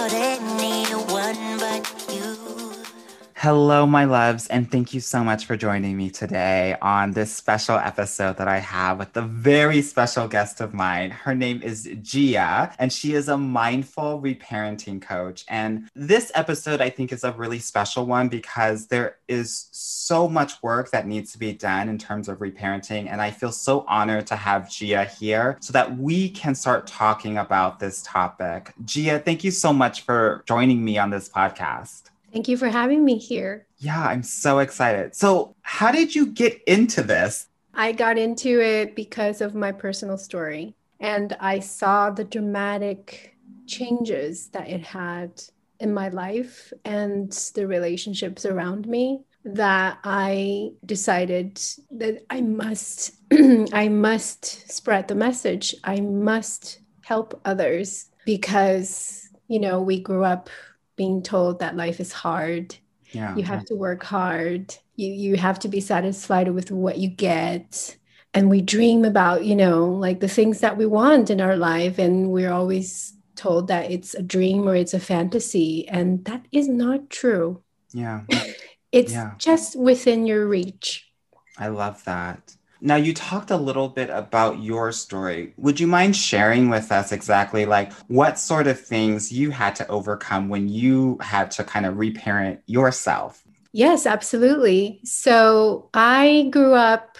about anyone but you. Hello, my loves, and thank you so much for joining me today on this special episode that I have with a very special guest of mine. Her name is Gia, and she is a mindful reparenting coach. And this episode, I think, is a really special one because there is so much work that needs to be done in terms of reparenting. And I feel so honored to have Gia here so that we can start talking about this topic. Gia, thank you so much for joining me on this podcast. Thank you for having me here. Yeah, I'm so excited. So, how did you get into this? I got into it because of my personal story, and I saw the dramatic changes that it had in my life and the relationships around me that I decided that I must I must spread the message. I must help others because you know, we grew up being told that life is hard. Yeah. You have to work hard. You you have to be satisfied with what you get. And we dream about, you know, like the things that we want in our life and we're always told that it's a dream or it's a fantasy and that is not true. Yeah. It's Yeah. just within your reach. I love that. Now, you talked a little bit about your story. Would you mind sharing with us exactly like what sort of things you had to overcome when you had to kind of reparent yourself? Yes, absolutely. So I grew up,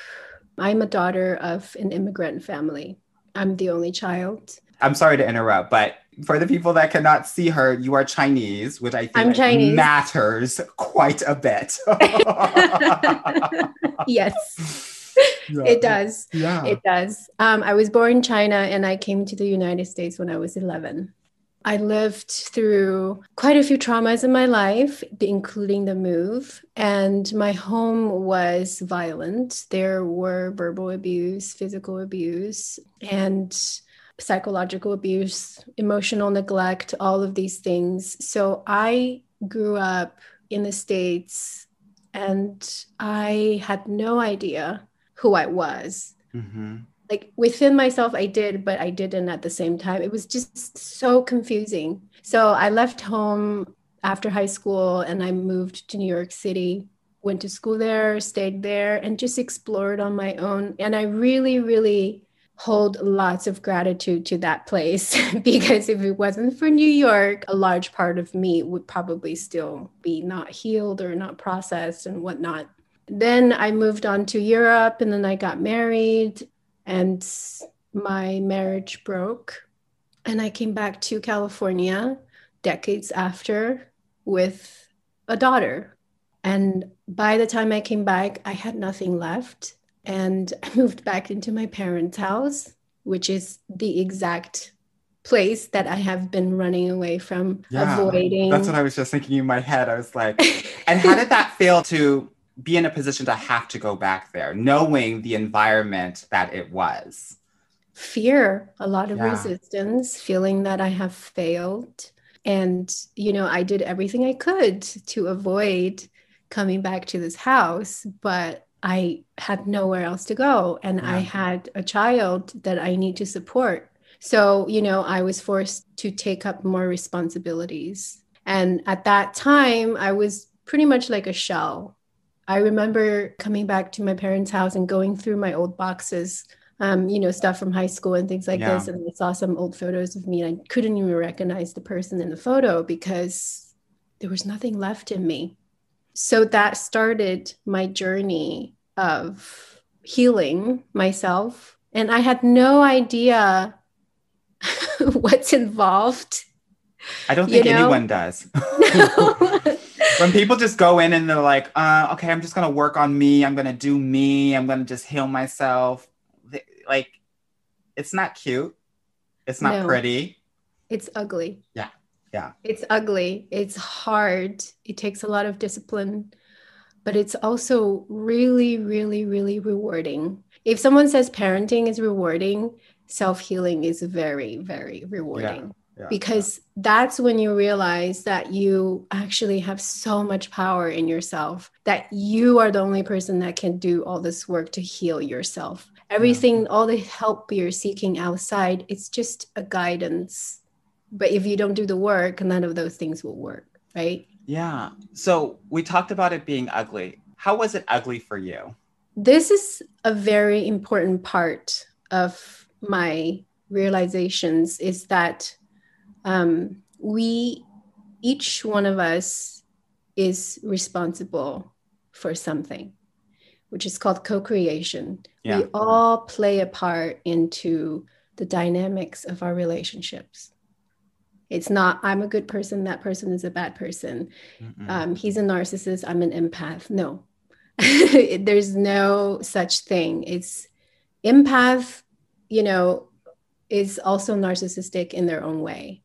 I'm a daughter of an immigrant family. I'm the only child. I'm sorry to interrupt, but for the people that cannot see her, you are Chinese, which I think matters quite a bit. yes, Yeah. it does. Yeah. It does. Um, I was born in China and I came to the United States when I was 11. I lived through quite a few traumas in my life, including the move. And my home was violent. There were verbal abuse, physical abuse, and psychological abuse, emotional neglect, all of these things. So I grew up in the States and I had no idea who I was. Mhm. Like within myself, I did, but I didn't at the same time. It was just so confusing. So I left home after high school and I moved to New York City, went to school there, stayed there, and just explored on my own. And I really, really hold lots of gratitude to that place because if it wasn't for New York, a large part of me would probably still be not healed or not processed and whatnot. Then I moved on to Europe and then I got married and my marriage broke. And I came back to California decades after with a daughter. And by the time I came back, I had nothing left. And I moved back into my parents' house, which is the exact place that I have been running away from, Yeah, avoiding. That's what I was just thinking in my head. I was like, and how did that feel to be in a position to have to go back there, knowing the environment that it was? fear, a lot of Yeah. resistance, feeling that I have failed. And, you know, I did everything I could to avoid coming back to this house, but I had nowhere else to go. And I had a child that I need to support. So, you know, I was forced to take up more responsibilities. And at that time, I was pretty much like a shell. I remember coming back to my parents' house and going through my old boxes um, you know, stuff from high school and things like Yeah. this. And I saw some old photos of me and I couldn't even recognize the person in the photo because there was nothing left in me. So that started my journey of healing myself. And I had no idea what's involved. I don't You think know? anyone does. when people just go in and they're like, uh, okay, I'm just gonna work on me. I'm gonna do me. I'm gonna just heal myself. Like, it's not cute. It's not No. pretty. it's ugly. Yeah. Yeah. It's ugly. It's hard. It takes a lot of discipline, but it's also really, really, really rewarding. If someone says parenting is rewarding, self healing is very, very rewarding. Yeah. because that's when you realize that you actually have so much power in yourself that you are the only person that can do all this work to heal yourself everything all the help you're seeking outside it's just a guidance but if you don't do the work none of those things will work right Yeah. So we talked about it being ugly. How was it ugly for you? this is a very important part of my realizations is that um, we each one of us is responsible for something which is called co-creation. Yeah. we all play a part into the dynamics of our relationships. It's not i'm a good person that person is a bad person. Um, he's a narcissist i'm an empath. No. There's no such thing. It's empath you know is also narcissistic in their own way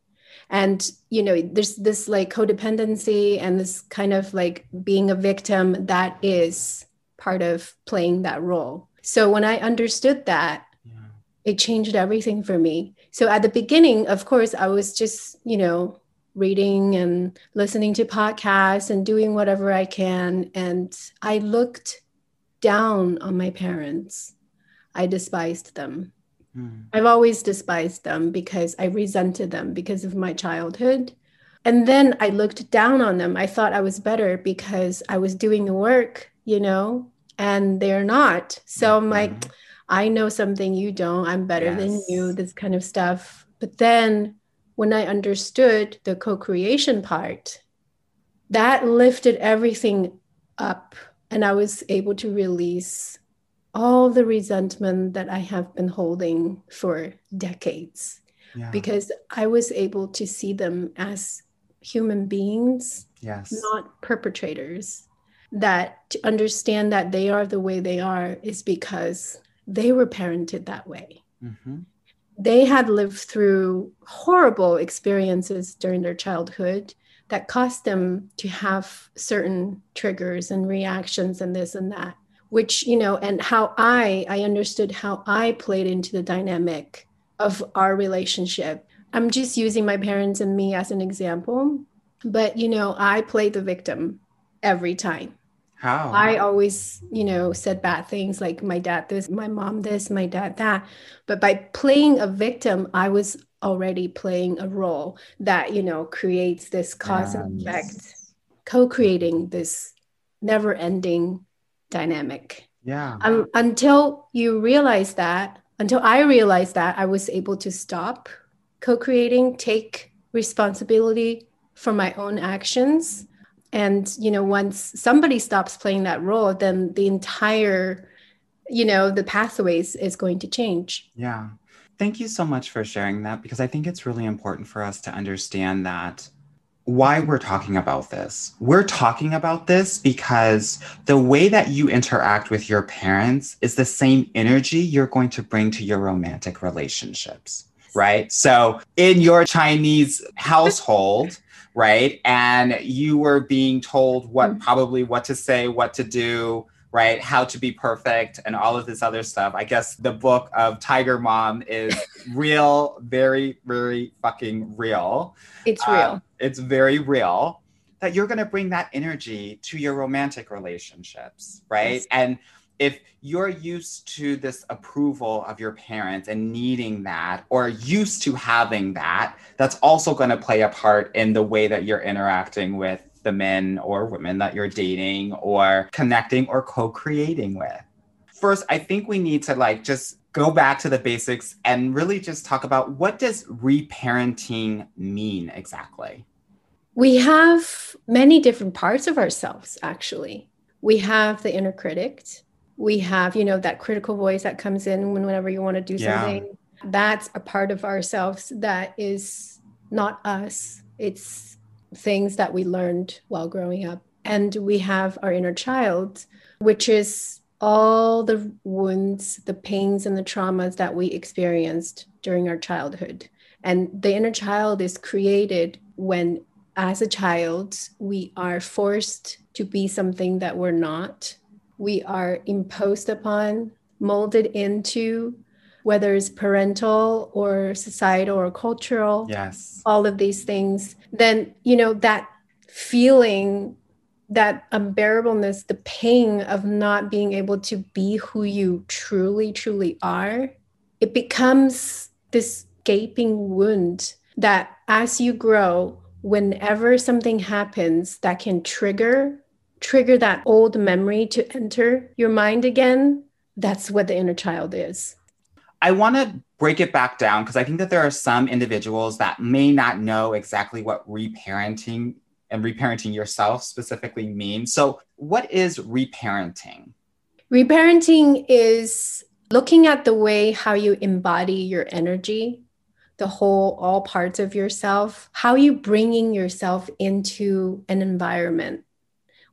and you know there's this like codependency and this kind of like being a victim that is part of playing that role so when i understood that yeah. it changed everything for me. So at the beginning, of course, I was just, you know, reading and listening to podcasts and doing whatever I can. And I looked down on my parents. I despised them. Mm. I've always despised them because I resented them because of my childhood. And then I looked down on them. I thought I was better because I was doing the work, you know, and they're not. So I'm like, Mhm. I know something you don't. I'm better than you, this kind of stuff. But then when I understood the co creation part, that lifted everything up. And I was able to release all the resentment that I have been holding for decades yeah. because I was able to see them as human beings yes. not perpetrators. That to understand that they are the way they are is because they were parented that way. hmm They had lived through horrible experiences during their childhood that caused them to have certain triggers and reactions and this and that which you know and how i i understood how i played into the dynamic of our relationship i'm just using my parents and me as an example but you know i played the victim every time How? I always, you know, said bad things like my dad this, my mom this, my dad that. But by playing a victim, I was already playing a role that, you know, creates this cause and effect, co creating this never ending dynamic. Yeah. Um, until you realize that, until I realized that, I was able to stop co creating, take responsibility for my own actions. And, you know, once somebody stops playing that role, then the entire, you know, the pathways is going to change. Yeah. Thank you so much for sharing that because I think it's really important for us to understand that why we're talking about this. We're talking about this because the way that you interact with your parents is the same energy you're going to bring to your romantic relationships, right? So, in your Chinese household, right? And you were being told what Mhm. probably what to say, what to do, right? How to be perfect and all of this other stuff. I guess the book of Tiger Mom is real, very, very fucking real. It's Uh, real. it's very real that you're going to bring that energy to your romantic relationships, right? Yes. And if you're used to this approval of your parents and needing that, or used to having that, that's also going to play a part in the way that you're interacting with the men or women that you're dating or connecting or co creating with. First, I think we need to like just go back to the basics and really just talk about what does reparenting mean exactly? We have many different parts of ourselves, actually. We have the inner critic. We have, you know, that critical voice that comes in whenever you want to do Yeah. something. That's a part of ourselves that is not us. It's things that we learned while growing up. And we have our inner child, which is all the wounds, the pains, and the traumas that we experienced during our childhood. And the inner child is created when as a child we are forced to be something that we're not we are imposed upon molded into whether it's parental or societal or cultural Yes. all of these things then you know that feeling that unbearableness the pain of not being able to be who you truly truly are it becomes this gaping wound that as you grow whenever something happens that can trigger trigger that old memory to enter your mind again that's what the inner child is I want to break it back down because I think that there are some individuals that may not know exactly what reparenting and reparenting yourself specifically means. So, what is reparenting? Reparenting is looking at the way how you embody your energy, the whole, all parts of yourself, how you bringing yourself into an environment,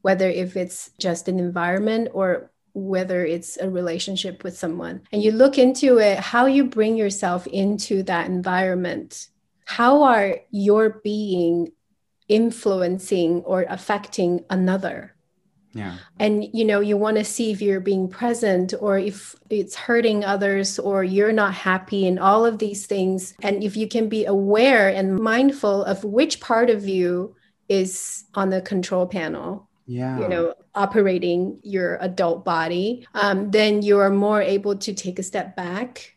whether if it's just an environment or whether it's a relationship with someone. And you look into it, how you bring yourself into that environment. How are your being influencing or affecting another? Yeah. and you know you want to see if you're being present or if it's hurting others or you're not happy and all of these things and if you can be aware and mindful of which part of you is on the control panel Yeah. you know operating your adult body um, then you are more able to take a step back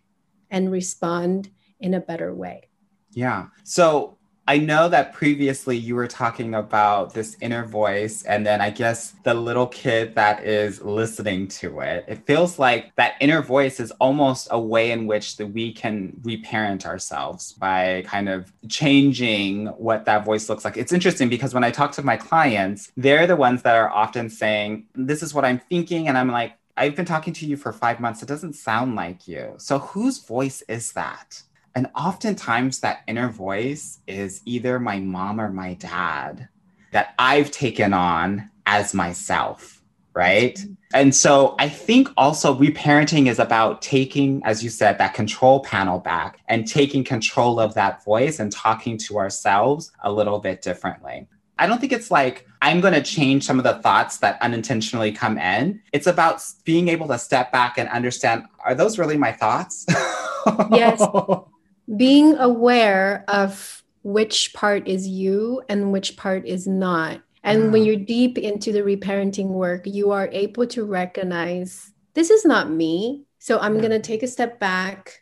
and respond in a better way Yeah. So I know that previously you were talking about this inner voice, and then I guess the little kid that is listening to it. It feels like that inner voice is almost a way in which that we can reparent ourselves by kind of changing what that voice looks like. It's interesting because when I talk to my clients, they're the ones that are often saying, This is what I'm thinking. And I'm like, I've been talking to you for five months. It doesn't sound like you. So whose voice is that? And oftentimes, that inner voice is either my mom or my dad that I've taken on as myself, right? Mm-hmm. And so I think also reparenting is about taking, as you said, that control panel back and taking control of that voice and talking to ourselves a little bit differently. I don't think it's like I'm going to change some of the thoughts that unintentionally come in. It's about being able to step back and understand are those really my thoughts? Yes. being aware of which part is you and which part is not. And when mm. you're deep into the reparenting work, you are able to recognize this is not me. So I'm Yeah. going to take a step back,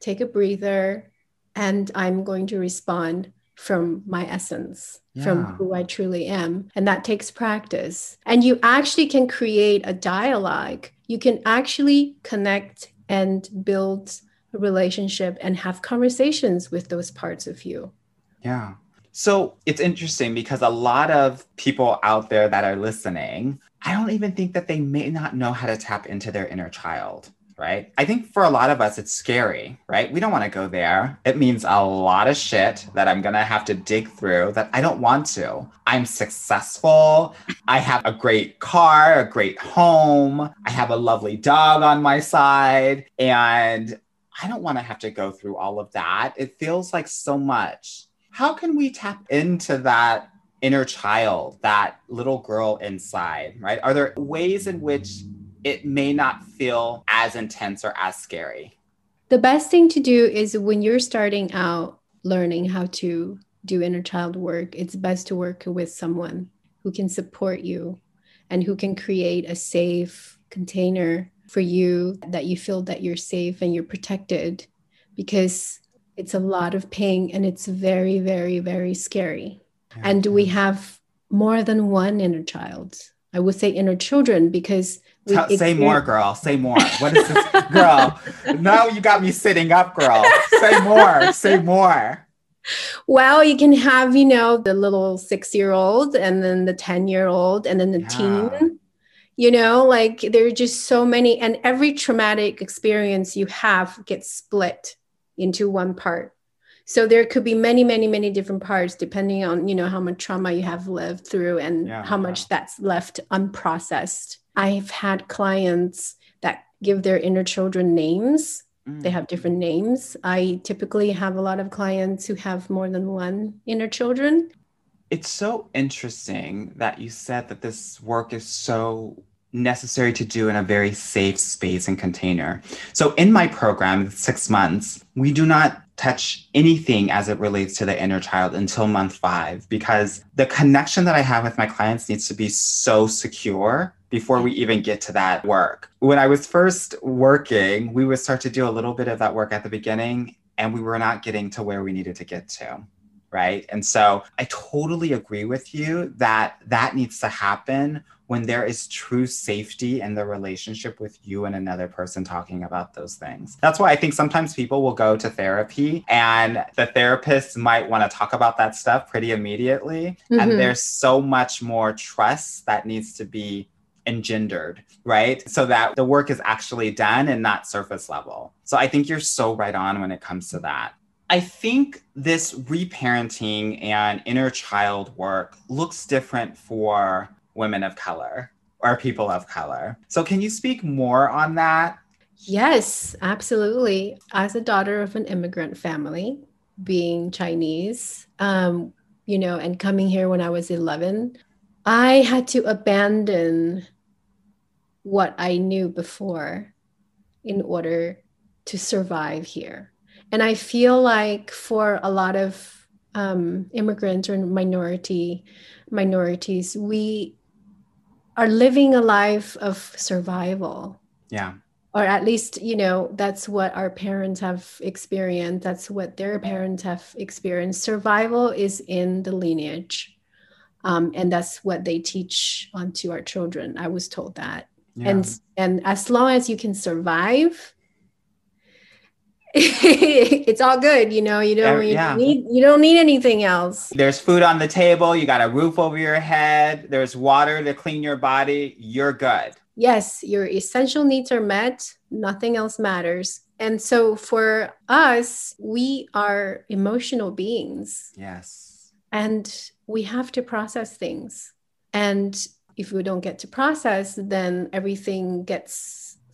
take a breather, and I'm going to respond from my essence, from who I truly am. And that takes practice. And you actually can create a dialogue. You can actually connect and build relationship and have conversations with those parts of you. Yeah. So it's interesting because a lot of people out there that are listening, I don't even think that they may not know how to tap into their inner child, right? I think for a lot of us, it's scary, right? We don't want to go there. It means a lot of shit that I'm going to have to dig through that I don't want to. I'm successful. I have a great car, a great home. I have a lovely dog on my side. And I don't want to have to go through all of that. It feels like so much. How can we tap into that inner child, that little girl inside, right? Are there ways in which it may not feel as intense or as scary? The best thing to do is when you're starting out learning how to do inner child work, it's best to work with someone who can support you and who can create a safe container for you that you feel that you're safe and you're protected because it's a lot of pain and it's very, very, very scary. And we have more than one inner child. I would say inner children because we say more, girl. Say more. What is this, girl? Now you got me sitting up, girl. Say more. Say more. Well, you can have, you know, the little six year old and then the 10 year old and then the Yeah. teen. You know, like there are just so many, and every traumatic experience you have gets split into one part. So there could be many, many, many different parts depending on, you know, how much trauma you have lived through and Yeah, how yeah. much that's left unprocessed. I've had clients that give their inner children names They mm. have different names. I typically have a lot of clients who have more than one inner children. It's so interesting that you said that this work is so necessary to do in a very safe space and container. So, in my program, six months, we do not touch anything as it relates to the inner child until month five because the connection that I have with my clients needs to be so secure before we even get to that work. When I was first working, we would start to do a little bit of that work at the beginning, and we were not getting to where we needed to get to. Right. And so I totally agree with you that that needs to happen when there is true safety in the relationship with you and another person talking about those things. That's why I think sometimes people will go to therapy and the therapist might want to talk about that stuff pretty immediately. Mm-hmm. And there's so much more trust that needs to be engendered, right? So that the work is actually done and not surface level. So I think you're so right on when it comes to that. I think this reparenting and inner child work looks different for women of color or people of color. So, can you speak more on that? Yes, absolutely. As a daughter of an immigrant family, being Chinese, um, you know, and coming here when I was 11, I had to abandon what I knew before in order to survive here. And I feel like for a lot of um, immigrants or minority minorities, we are living a life of survival. Yeah. Or at least, you know, that's what our parents have experienced. That's what their parents have experienced. Survival is in the lineage. Um, and that's what they teach onto our children. I was told that. Yeah. And and as long as you can survive, it's all good you know you don't, you, yeah. need you don't need anything else. There's food on the table you got a roof over your head there's water to clean your body you're good. Yes your essential needs are met nothing else matters. And so for us we are emotional beings. Yes. And we have to process things. And if we don't get to process then everything gets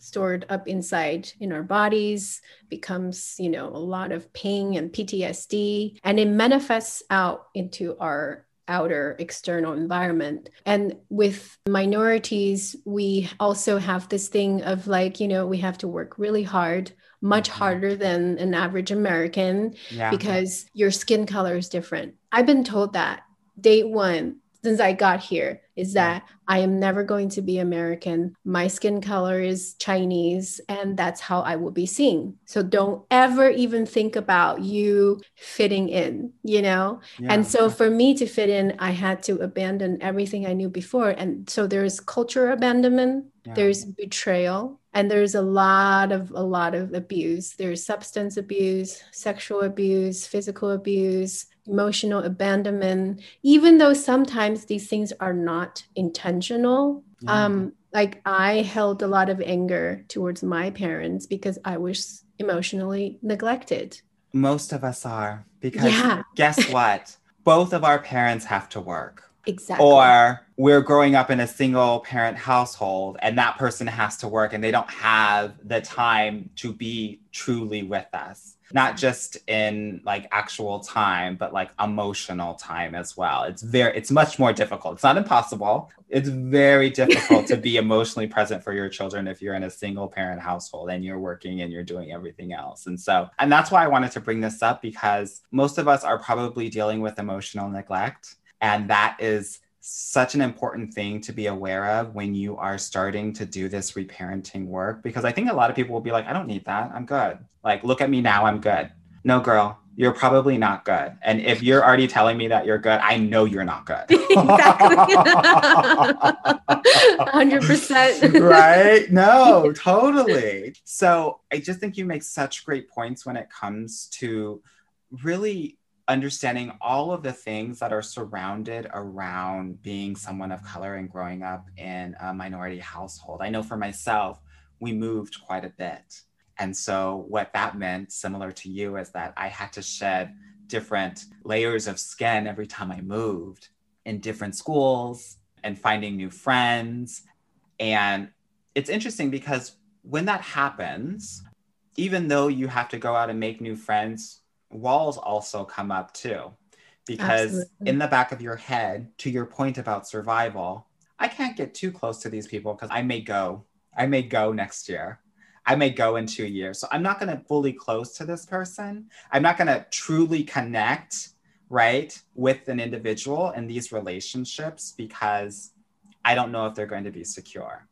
stored up inside in our bodies becomes you know a lot of pain and ptsd and it manifests out into our outer external environment and with minorities we also have this thing of like you know we have to work really hard much mm-hmm. harder than an average american yeah. because your skin color is different i've been told that day one since I got here is that I am never going to be American. My skin color is Chinese, and that's how I will be seen. So don't ever even think about you fitting in, you know? Yeah. And so for me to fit in, I had to abandon everything I knew before. And so there's culture abandonment, yeah. there's betrayal, and there's a lot of a lot of abuse there's substance abuse sexual abuse physical abuse emotional abandonment, even though sometimes these things are not intentional. Yeah. Um, like I held a lot of anger towards my parents because I was emotionally neglected. Most of us are because yeah. guess what? Both of our parents have to work. Exactly. Or we're growing up in a single parent household and that person has to work and they don't have the time to be truly with us not just in like actual time but like emotional time as well. It's very it's much more difficult. It's not impossible. It's very difficult to be emotionally present for your children if you're in a single parent household and you're working and you're doing everything else. And so and that's why i wanted to bring this up because most of us are probably dealing with emotional neglect and that is such an important thing to be aware of when you are starting to do this reparenting work because I think a lot of people will be like, I don't need that. I'm good. Like, look at me now. I'm good. No, girl, you're probably not good. And if you're already telling me that you're good, I know you're not good. exactly. 100%. right? No, totally. So I just think you make such great points when it comes to really understanding all of the things that are surrounded around being someone of color and growing up in a minority household. I know for myself, we moved quite a bit. And so, what that meant, similar to you, is that I had to shed different layers of skin every time I moved in different schools and finding new friends. And it's interesting because when that happens, even though you have to go out and make new friends, walls also come up too. Because Absolutely. in the back of your head, to your point about survival, I can't get too close to these people because I may go. I may go next year. I may go in two years. So I'm not going to fully close to this person. I'm not going to truly connect, right, with an individual in these relationships because I don't know if they're going to be secure.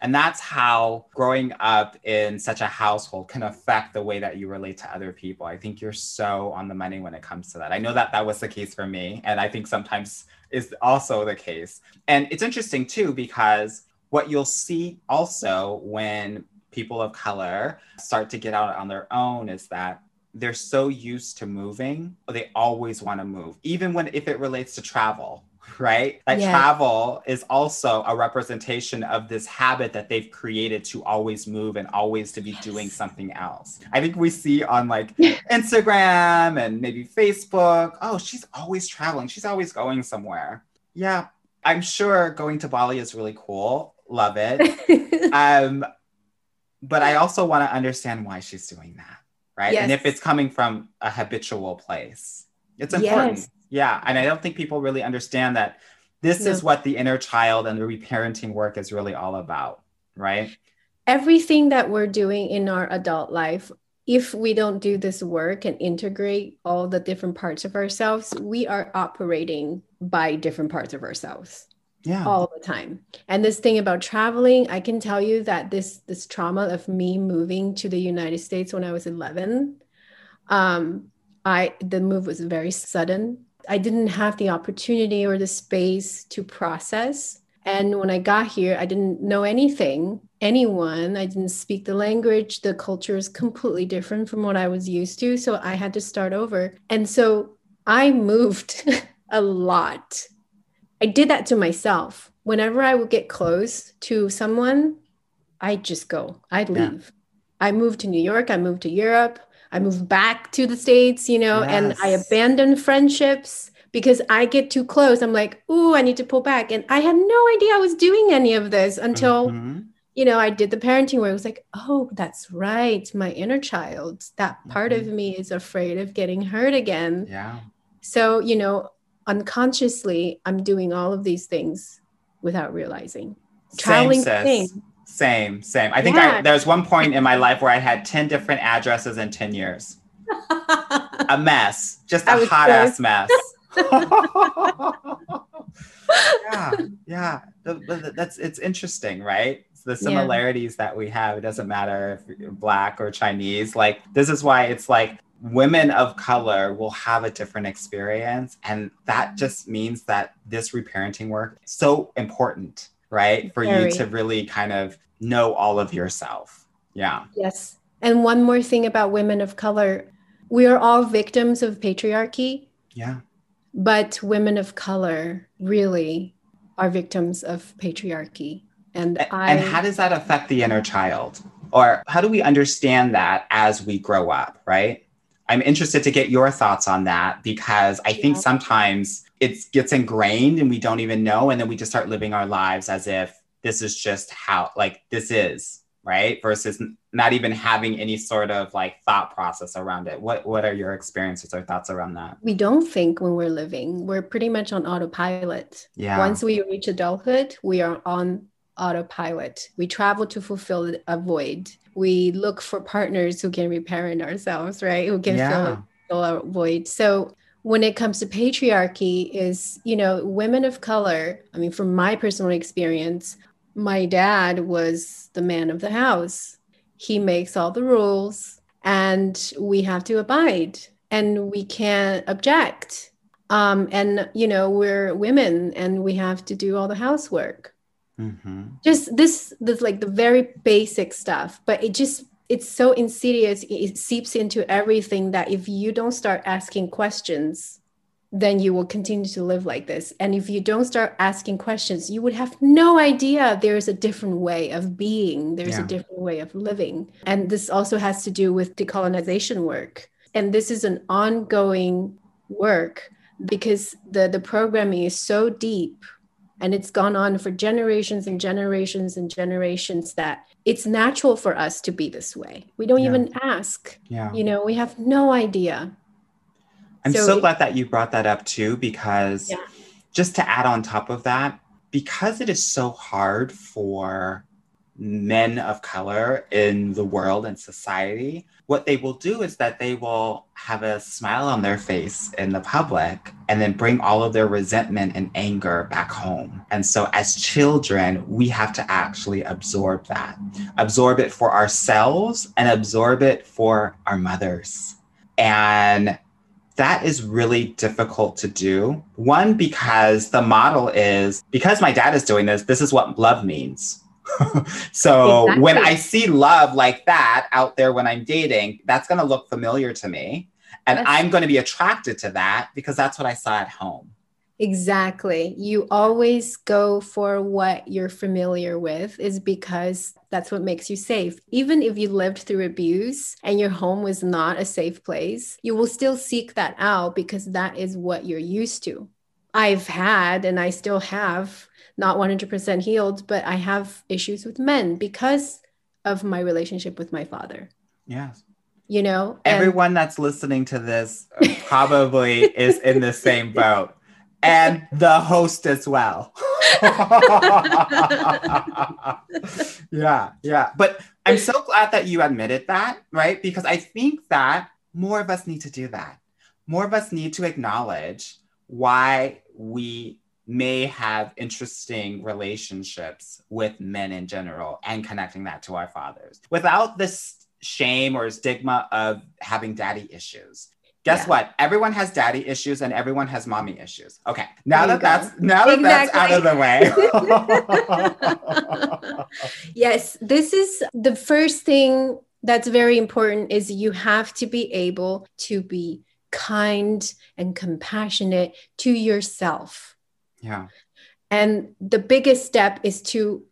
And that's how growing up in such a household can affect the way that you relate to other people. I think you're so on the money when it comes to that. I know that that was the case for me. And I think sometimes is also the case. And it's interesting too, because what you'll see also when people of color start to get out on their own is that they're so used to moving, they always want to move, even when if it relates to travel, right? Like Yes. travel is also a representation of this habit that they've created to always move and always to be doing something else. I think we see on like Instagram and maybe Facebook, oh, she's always traveling, she's always going somewhere. Yeah, I'm sure going to Bali is really cool. Love it. um, but I also want to understand why she's doing that, right? And if it's coming from a habitual place, it's important. Yes. Yeah, and I don't think people really understand that this No. is what the inner child and the reparenting work is really all about, right? Everything that we're doing in our adult life, if we don't do this work and integrate all the different parts of ourselves, we are operating by different parts of ourselves. Yeah. all the time. And this thing about traveling, I can tell you that this this trauma of me moving to the United States when I was 11, um, I the move was very sudden. I didn't have the opportunity or the space to process. And when I got here, I didn't know anything, anyone. I didn't speak the language. The culture is completely different from what I was used to. So I had to start over. And so I moved a lot. I did that to myself. Whenever I would get close to someone, I'd just go. I'd Yeah. leave. I moved to New York. I moved to Europe. I moved back to the States, you know, and I Yes. abandoned friendships because I get too close. I'm like, ooh, I need to pull back. And I had no idea I was doing any of this until, Mhm. you know, I did the parenting where it was like, oh, that's right. My inner child, that part of Mhm. me is afraid of getting hurt again. Yeah. So, you know, unconsciously, I'm doing all of these things without realizing. Traveling same, thing. Same, same. I think Yeah. I, there's one point in my life where I had 10 different addresses in 10 years. A mess, just a hot so- ass mess. yeah, yeah. Th- th- That's it's interesting, right? The similarities that we have. It doesn't matter if you're black or Chinese. Like this is why it's like women of color will have a different experience, and that just means that this reparenting work is so important, right? For you to really kind of know all of yourself. Yeah. yes. And one more thing about women of color we are all victims of patriarchy, Yeah. but women of color really are victims of patriarchy. And A- I And how does that affect the inner child? Or how do we understand that as we grow up, right? I'm interested to get your thoughts on that because I think Yeah. sometimes it gets ingrained and we don't even know. And then we just start living our lives as if this is just how, like, this is, right? Versus not even having any sort of like thought process around it. What, what are your experiences or thoughts around that? we don't think when we're living. We're pretty much on autopilot. Yeah. Once we reach adulthood, we are on autopilot. We travel to fulfill a void. We look for partners who can reparent ourselves, right? Who can yeah. fill, fill our void. So when it comes to patriarchy is, you know, women of color, I mean, from my personal experience, my dad was the man of the house. He makes all the rules and we have to abide and we can't object. Um, and you know, we're women and we have to do all the housework hmm just this this like the very basic stuff but it just it's so insidious it seeps into everything that if you don't start asking questions then you will continue to live like this and if you don't start asking questions you would have no idea there's a different way of being there's Yeah. a different way of living and this also has to do with decolonization work and this is an ongoing work because the the programming is so deep And it's gone on for generations and generations and generations that it's natural for us to be this way. We don't Yeah. even ask. Yeah. You know, we have no idea. I'm so, So- glad that you brought that up too, because Yeah. just to add on top of that, because it is so hard for men of color in the world and society, what they will do is that they will have a smile on their face in the public and then bring all of their resentment and anger back home. And so, as children, we have to actually absorb that, absorb it for ourselves and absorb it for our mothers. And that is really difficult to do. One, because the model is because my dad is doing this, this is what love means. so when I see love like that out there when I'm dating, that's going to look familiar to me. And. I'm going to be attracted to that because that's what I saw at home. Exactly. You always go for what you're familiar with, is because that's what makes you safe. Even if you lived through abuse and your home was not a safe place, you will still seek that out because that is what you're used to. I've had, and I still have, not 100% healed, but I have issues with men because of my relationship with my father. Yes. You know, And- Everyone that's listening to this probably is in the same boat. And the host as well. yeah, yeah. But I'm so glad that you admitted that, right? Because I think that more of us need to do that. More of us need to acknowledge why we may have interesting relationships with men in general and connecting that to our fathers without this shame or stigma of having daddy issues. Guess Yeah. what? Everyone has daddy issues and everyone has mommy issues. Okay. Now that you that's now that that's out of the way. yes this is the first thing that's very important is you have to be able to be kind and compassionate to yourself yeah. and the biggest step is to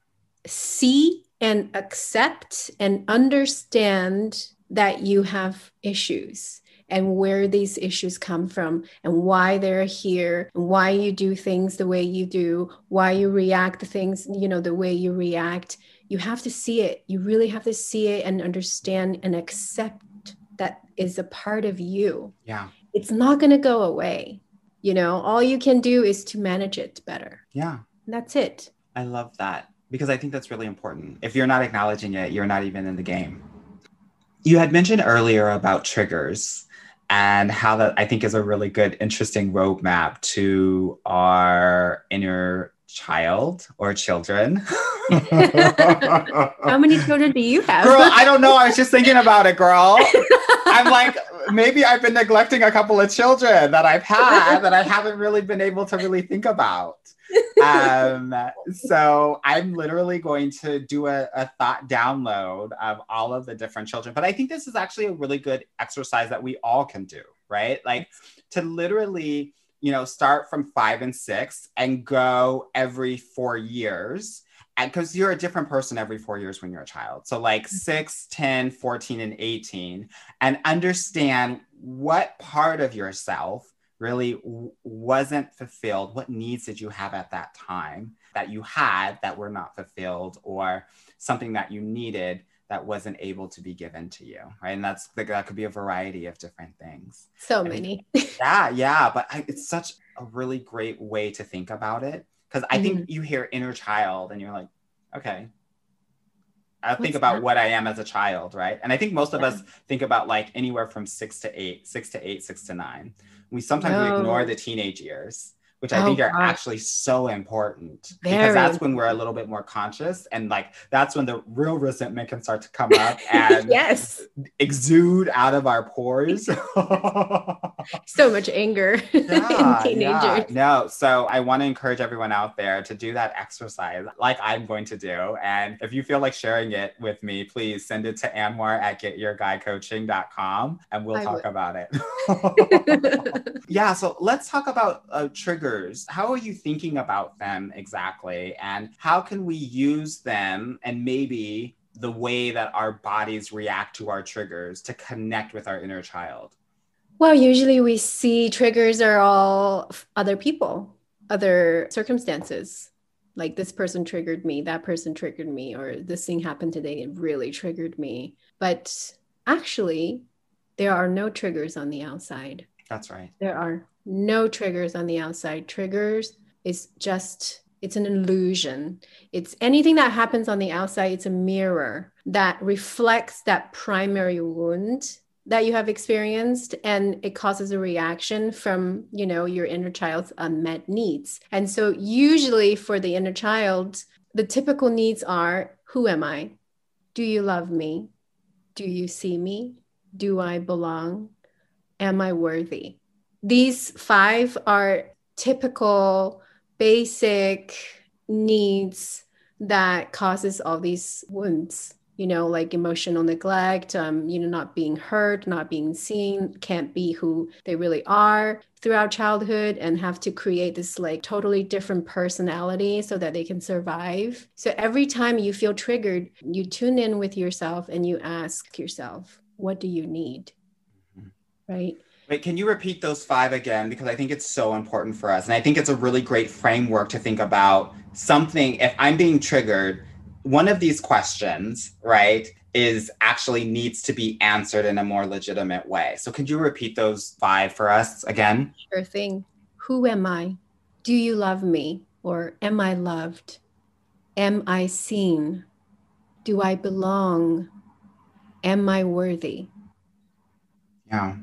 see and accept and understand that you have issues and where these issues come from and why they're here and why you do things the way you do why you react to things you know the way you react you have to see it you really have to see it and understand and accept that is a part of you Yeah. it's not going to go away you know all you can do is to manage it better Yeah. that's it I love that because I think that's really important. If you're not acknowledging it, you're not even in the game. You had mentioned earlier about triggers and how that I think is a really good, interesting roadmap to our inner child or children. how many children do you have Girl, I don't know. I was just thinking about it, girl. I'm like, maybe I've been neglecting a couple of children that I've had that I haven't really been able to really think about. Um, so I'm literally going to do a, a thought download of all of the different children. But I think this is actually a really good exercise that we all can do, right? Like to literally, you know, start from five and six and go every four years because you're a different person every four years when you're a child. So, like mm-hmm. 6, 10, 14, and 18, and understand what part of yourself really w- wasn't fulfilled. What needs did you have at that time that you had that were not fulfilled, or something that you needed that wasn't able to be given to you, right? And that's that could be a variety of different things. so many Yeah, yeah, but I, it's such a really great way to think about it because I think mm-hmm. you hear inner child and you're like, okay. I think What's about that? what I am as a child, right? And I think most of Yeah. us think about like anywhere from six to eight, six to eight, six to nine. We sometimes we ignore the teenage years, which I Oh, think are actually so important because that's when we're a little bit more conscious and like that's when the real resentment can start to come up and yes exude out of our pores. so much anger in teenagers yeah. No, so I want to encourage everyone out there to do that exercise like I'm going to do. And if you feel like sharing it with me, please send it to Anwar at getyourguycoaching.com and we'll I talk will. about it. Yeah, so let's talk about uh, triggers. How are you thinking about them exactly? And how can we use them and maybe the way that our bodies react to our triggers to connect with our inner child? well usually we see triggers are all other people other circumstances like this person triggered me that person triggered me or this thing happened today it really triggered me but actually there are no triggers on the outside That's right. there are no triggers on the outside. Triggers is just it's an illusion. It's anything that happens on the outside it's a mirror that reflects that primary wound that you have experienced and it causes a reaction from you know your inner child's unmet needs. And so usually for the inner child the typical needs are who am i? Do you love me? Do you see me? Do i belong am i worthy? These five are typical basic needs that causes all these wounds you know like emotional neglect um, you know not being heard not being seen can't be who they really are throughout childhood and have to create this like totally different personality so that they can survive. So every time you feel triggered you tune in with yourself and you ask yourself what do you need right Wait, can you repeat those five again? Because I think it's so important for us. And I think it's a really great framework to think about something. If I'm being triggered, one of these questions, right, is actually needs to be answered in a more legitimate way. So could you repeat those five for us again? sure thing who am i do you love me or am i loved am i seen do i belong am i worthy Yeah.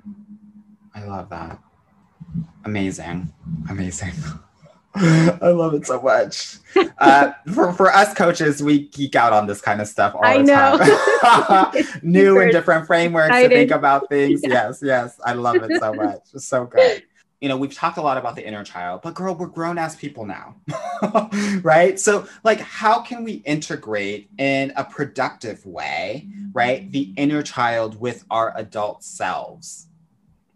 I love that. Amazing. Amazing. I love it so much. Uh, for, for us coaches, we geek out on this kind of stuff all I the know. time. New and different frameworks to think about things. Yeah. Yes, yes. I love it so much. It's so good. You know, we've talked a lot about the inner child, but girl, we're grown ass people now. right? So, like, how can we integrate in a productive way, right, the inner child with our adult selves?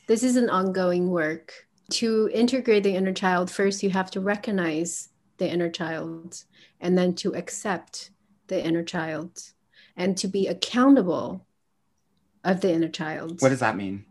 this is an ongoing work to integrate the inner child first you have to recognize the inner child and then to accept the inner child and to be accountable of the inner child What does that mean?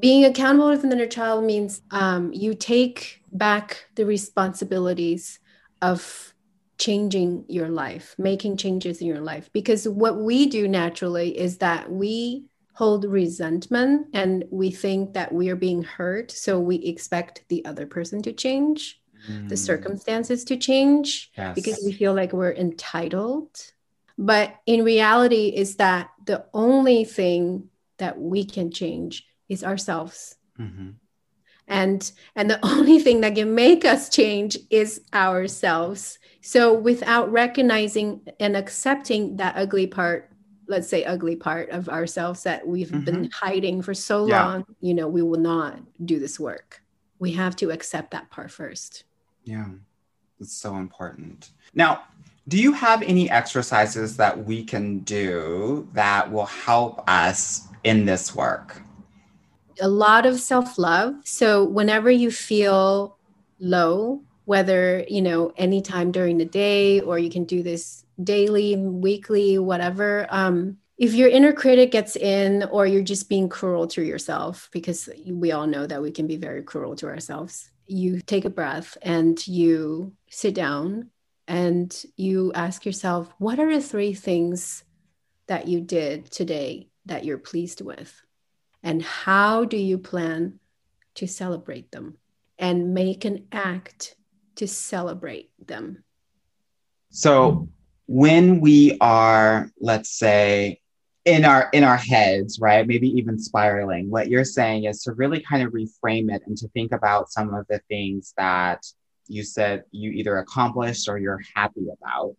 Being accountable to the child means um, you take back the responsibilities of changing your life making changes in your life because what we do naturally is that we hold resentment and we think that we are being hurt so we expect the other person to change the Mm, circumstances to change yes. because we feel like we're entitled. But in reality, is that the only thing that we can change is ourselves. Mhm. And and the only thing that can make us change is ourselves. So without recognizing and accepting that ugly part, let's say ugly part of ourselves that we've been hiding for so Yeah. long, you know, we will not do this work. We have to accept that part first. Yeah, it's so important. Now, do you have any exercises that we can do that will help us in this work? A lot of self-love. So whenever you feel low whether you know anytime during the day or you can do this daily weekly whatever um if your inner critic gets in or you're just being cruel to yourself because we all know that we can be very cruel to ourselves you take a breath and you sit down and you ask yourself what are the three things that you did today that you're pleased with and how do you plan to celebrate them and make an act to celebrate them So, when we are, let's say, in our in our heads, right? Maybe even spiraling. What you're saying is to really kind of reframe it and to think about some of the things that you said you either accomplished or you're happy about,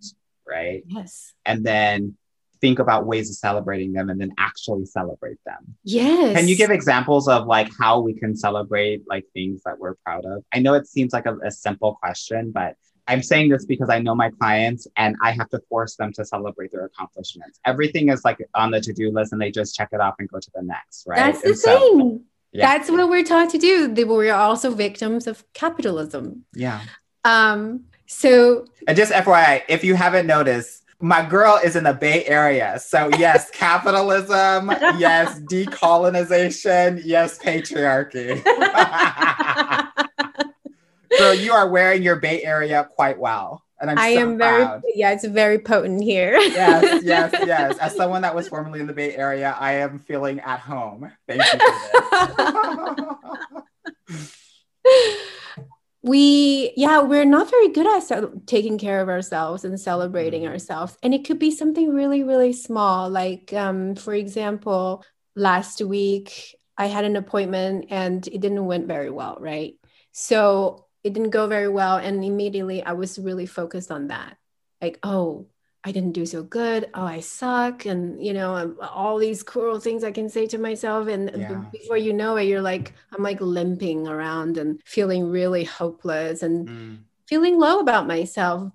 right? yes And then think about ways of celebrating them and then actually celebrate them. yes Can you give examples of like how we can celebrate like things that we're proud of? I know it seems like a, a simple question, but I'm saying this because I know my clients and I have to force them to celebrate their accomplishments. Everything is like on the to-do list and they just check it off and go to the next, right? that's the And so- thing yeah. that's what we're taught to do we're also victims of capitalism yeah. um so And just FYI, if you haven't noticed, my girl is in the Bay Area. So yes, capitalism, yes, decolonization, yes, patriarchy. Girl, you are wearing your Bay Area quite well. And I'm I so am very proud. yeah, it's very potent here. yes, yes, yes. As someone that was formerly in the Bay Area, I am feeling at home. Thank you for this. We yeah we're not very good at ce- taking care of ourselves and celebrating Mhm. ourselves. And it could be something really really small. Like um, for example last week i had an appointment and it didn't went very well right? So it didn't go very well and immediately i was really focused on that. Like oh i didn't do so good oh i suck and you know um, all these cruel things i can say to myself and Yeah. before you know it you're like i'm like limping around and feeling really hopeless and Mm, feeling low about myself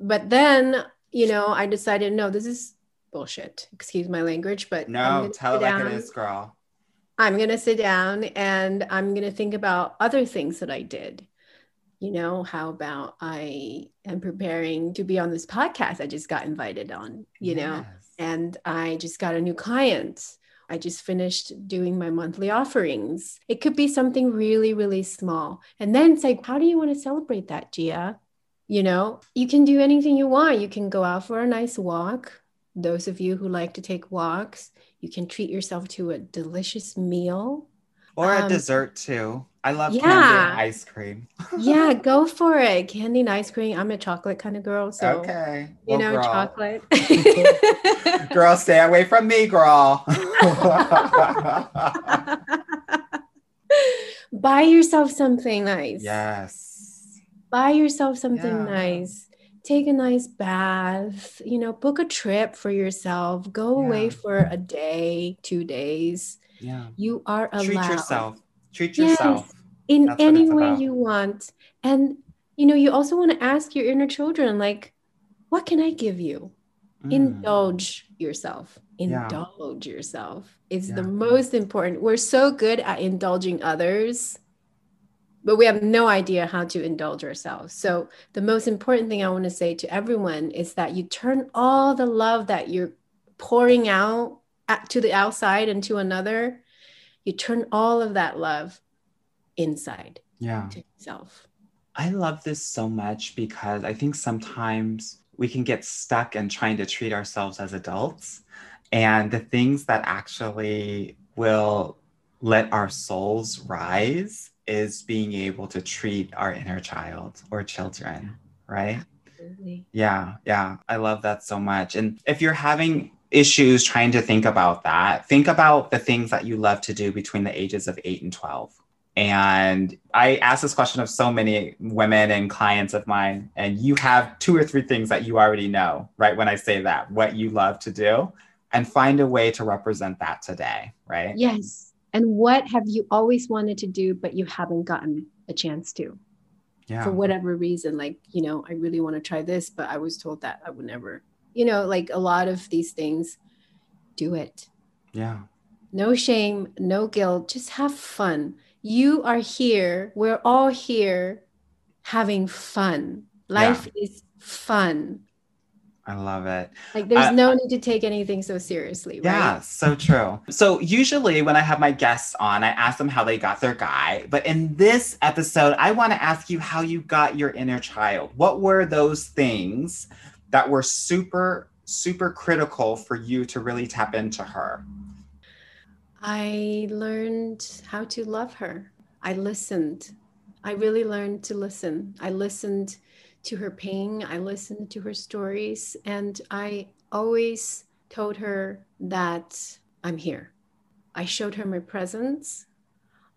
but then you know i decided no this is bullshit excuse my language but No, tell it like it is, girl. I'm going to sit down and I'm going to think about other things that I did. You know, how about I am preparing to be on this podcast I just got invited on, you know, and I just got a new client. I just finished doing my monthly offerings. It could be something really, really small. And then it's like, how do you want to celebrate that, Jia? You know, you can do anything you want. You can go out for a nice walk. Those of you who like to take walks, you can treat yourself to a delicious meal. Or a Um, dessert too. I love candy and ice cream. Yeah, go for it. Candy and ice cream. I'm a chocolate kind of girl. So, okay. you know, girl. chocolate. Girl, stay away from me, girl. Buy yourself something nice. yes. Buy yourself something Yeah. nice. Take a nice bath, you know, book a trip for yourself. Go away for a day, two days. Yeah. You are allowed. Treat yourself. Treat yourself. In That's any way about. you want. And you know, you also want to ask your inner children, like, what can I give you? Mm. Indulge yourself. Yeah. Indulge yourself. It's the most important. We're so good at indulging others, but we have no idea how to indulge ourselves. So the most important thing I want to say to everyone is that you turn all the love that you're pouring out at, to the outside and to another, you turn all of that love inside Yeah. to yourself. I love this so much because I think sometimes we can get stuck in trying to treat ourselves as adults. And the things that actually will let our souls rise is being able to treat our inner child or children, right? Absolutely. Yeah, yeah. I love that so much. And if you're having issues trying to think about that, think about the things that you love to do between the ages of 8 and 12. And I ask this question of so many women and clients of mine, and you have two or three things that you already know, right? When I say that, what you love to do, and find a way to represent that today, right? Yes. And what have you always wanted to do, but you haven't gotten a chance to Yeah. for whatever reason? Like, you know, I really want to try this, but I was told that I would never, you know, like a lot of these things, do it. Yeah. No shame, no guilt, just have fun. You are here. We're all here having fun. Life is fun. I love it. Like there's I- no need to take anything so seriously, Yeah, so true. So usually when I have my guests on, I ask them how they got their guy. But in this episode, I want to ask you how you got your inner child. What were those things that were super, super critical for you to really tap into her? I learned how to love her. I listened. I really learned to listen. I listened to her pain. I listened to her stories. And I always told her that I'm here. I showed her my presence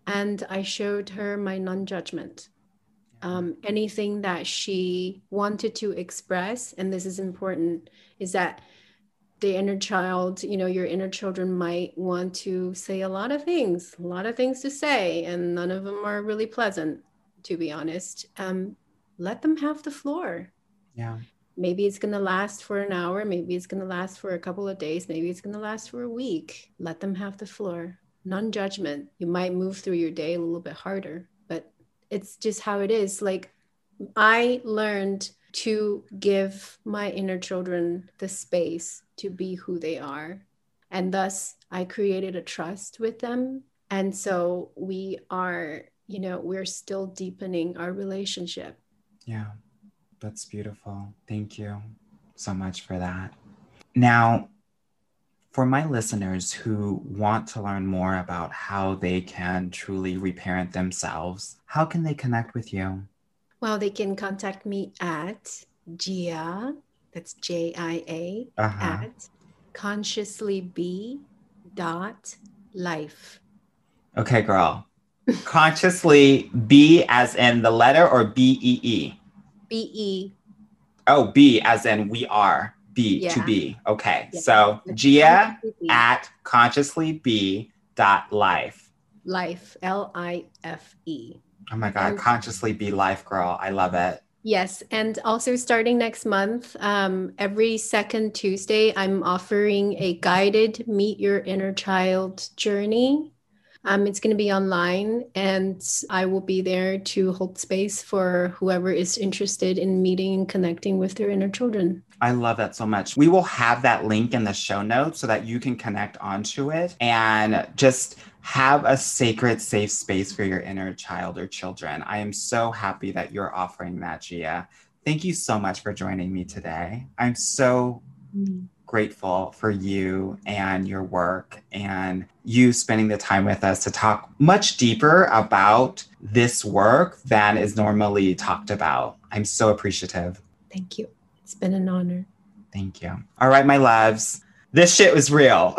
and I showed her my non judgment. Um, anything that she wanted to express, and this is important, is that the inner child, you know, your inner children might want to say a lot of things, a lot of things to say, and none of them are really pleasant, to be honest. Um, let them have the floor. Yeah. Maybe it's going to last for an hour. Maybe it's going to last for a couple of days. Maybe it's going to last for a week. Let them have the floor. Non judgment. You might move through your day a little bit harder, but it's just how it is. Like, I learned to give my inner children the space to be who they are. And thus, I created a trust with them. And so we are, you know, we're still deepening our relationship. Yeah. That's beautiful. Thank you so much for that. Now, for my listeners who want to learn more about how they can truly reparent themselves, how can they connect with you? Well, they can contact me at Jia, that's J I A, Uh-huh. at life. Okay, girl. Consciously B as in the letter or B E E? B E. Oh, B as in we are. B to Yeah. be. Okay. Yeah. So That's Jia at dot life. life, L I F E. Oh my God. Consciously be life, girl. I love it. Yes, and also starting next month, um, every second Tuesday, I'm offering a guided Meet Your Inner Child journey. Um, it's going to be online, and I will be there to hold space for whoever is interested in meeting and connecting with their inner children. I love that so much. We will have that link in the show notes so that you can connect onto it and just have a sacred, safe space for your inner child or children. I am so happy that you're offering that, Jia. Thank you so much for joining me today. I'm so grateful for you and your work and you spending the time with us to talk much deeper about this work than is normally talked about. I'm so appreciative. Thank you. It's been an honor. Thank you. All right, my loves. This shit was real.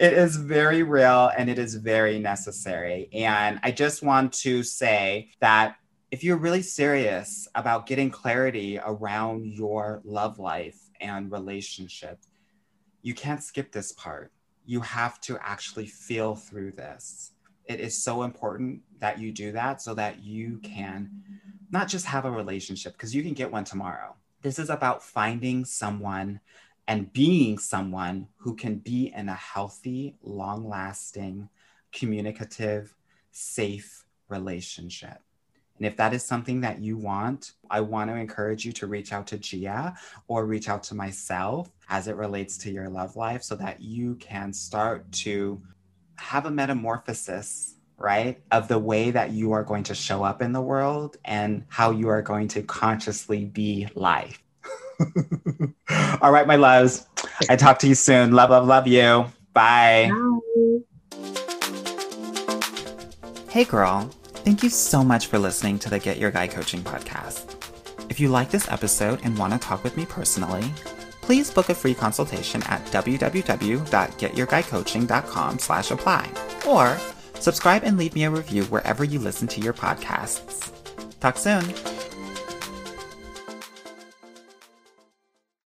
it is very real and it is very necessary. And I just want to say that if you're really serious about getting clarity around your love life and relationship, you can't skip this part. You have to actually feel through this. It is so important that you do that so that you can not just have a relationship, because you can get one tomorrow. This is about finding someone and being someone who can be in a healthy, long lasting, communicative, safe relationship. And if that is something that you want, I want to encourage you to reach out to Jia or reach out to myself as it relates to your love life so that you can start to have a metamorphosis, right? Of the way that you are going to show up in the world and how you are going to consciously be life. All right, my loves. I talk to you soon. Love, love, love you. Bye. Hey, girl. Thank you so much for listening to the Get Your Guy Coaching podcast. If you like this episode and want to talk with me personally, please book a free consultation at www.getyourguycoaching.com slash apply or subscribe and leave me a review wherever you listen to your podcasts. Talk soon.